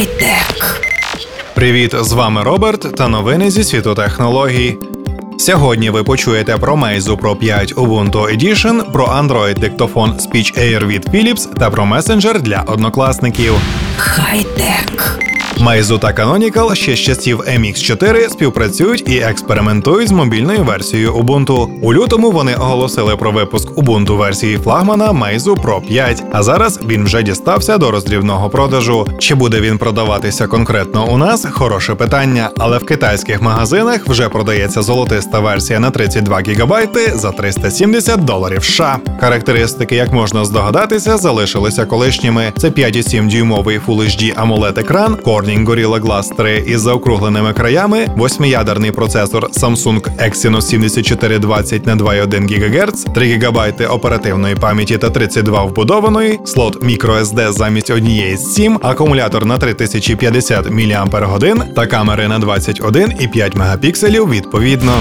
Хай-тек. Привіт, з вами Роберт та новини зі світу технологій. Сьогодні ви почуєте про Meizu Pro 5 Ubuntu Edition, про Android диктофон Speech Air від Philips та про месенджер для однокласників. Хай-тек. Meizu та Canonical ще з часів MX4 співпрацюють і експериментують з мобільною версією Ubuntu. У лютому вони оголосили про випуск Ubuntu версії флагмана Meizu Pro 5, а зараз він вже дістався до роздрібного продажу. Чи буде він продаватися конкретно у нас? Хороше питання, але в китайських магазинах вже продається золотиста версія на 32 ГБ за 370 доларів. США. Характеристики, як можна здогадатися, залишилися колишніми. Це 5,7 дюймовий Full HD AMOLED екран Corning Gorilla Glass 3 із заокругленими краями, восьмиядерний процесор Samsung Exynos 7420 на 2,1 ГГц, 3 ГБ оперативної пам'яті та 32 вбудованої, слот microSD замість однієї з 7, акумулятор на 3050 мАч та камери на 21,5 мегапікселів відповідно.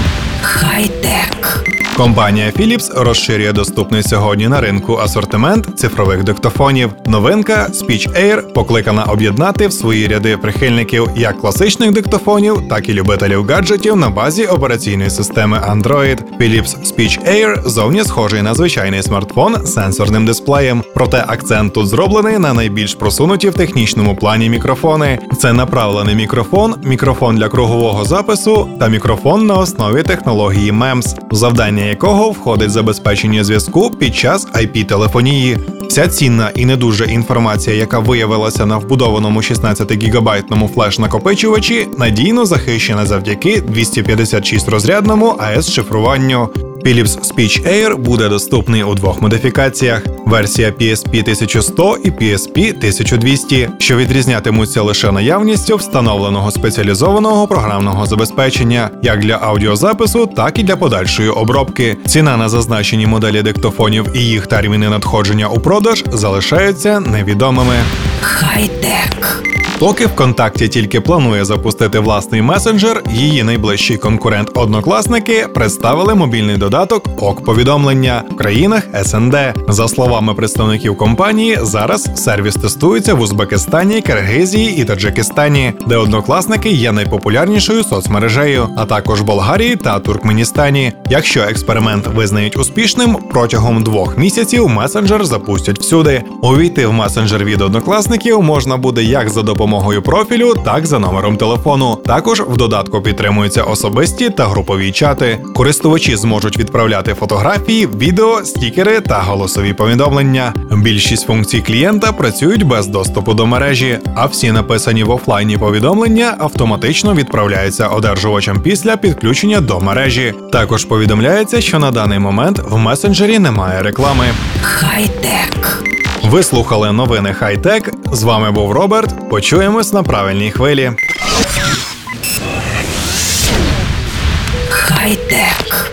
Хай-тек. Компанія Philips розширює доступний сьогодні на ринку асортимент цифрових диктофонів. Новинка Speech Air покликана об'єднати в свої ряди прихильників як класичних диктофонів, так і любителів гаджетів на базі операційної системи Android. Philips Speech Air зовні схожий на звичайний смартфон з сенсорним дисплеєм. Проте акцент тут зроблений на найбільш просунуті в технічному плані мікрофони. Це направлений мікрофон, мікрофон для кругового запису та мікрофон на основі технології MEMS. Завдання якого входить забезпечення зв'язку під час IP-телефонії. Вся цінна і не дуже інформація, яка виявилася на вбудованому 16 гігабайтному флеш-накопичувачі, надійно захищена завдяки 256 розрядному АЕС шифруванню. Philips Speech Air буде доступний у двох модифікаціях: версія PSP 1100 і PSP 1200, що відрізнятимуться лише наявністю встановленого спеціалізованого програмного забезпечення як для аудіозапису, так і для подальшої обробки. Ціна на зазначені моделі диктофонів і їх терміни надходження у продаж залишаються невідомими. Хай-тек. Поки ВКонтакті тільки планує запустити власний месенджер, її найближчий конкурент однокласники представили мобільний додаток ок повідомлення в країнах СНД. За словами представників компанії, зараз сервіс тестується в Узбекистані, Киргизії і Таджикистані, де однокласники є найпопулярнішою соцмережею, а також Болгарії та Туркменістані. Якщо експеримент визнають успішним, протягом двох місяців месенджер запустять всюди. Увійти в месенджер від однокласників можна буде як за допомогою допомогою профілю, так за номером телефону. Також в додатку підтримуються особисті та групові чати. Користувачі зможуть відправляти фотографії, відео, стікери та голосові повідомлення. Більшість функцій клієнта працюють без доступу до мережі, а всі написані в офлайні повідомлення автоматично відправляються одержувачам після підключення до мережі. Також повідомляється, що на даний момент в месенджері немає реклами. Хай-тек. Ви слухали новини хай-тек. З вами був Роберт. Почуємось на правильній хвилі. Хай-тек.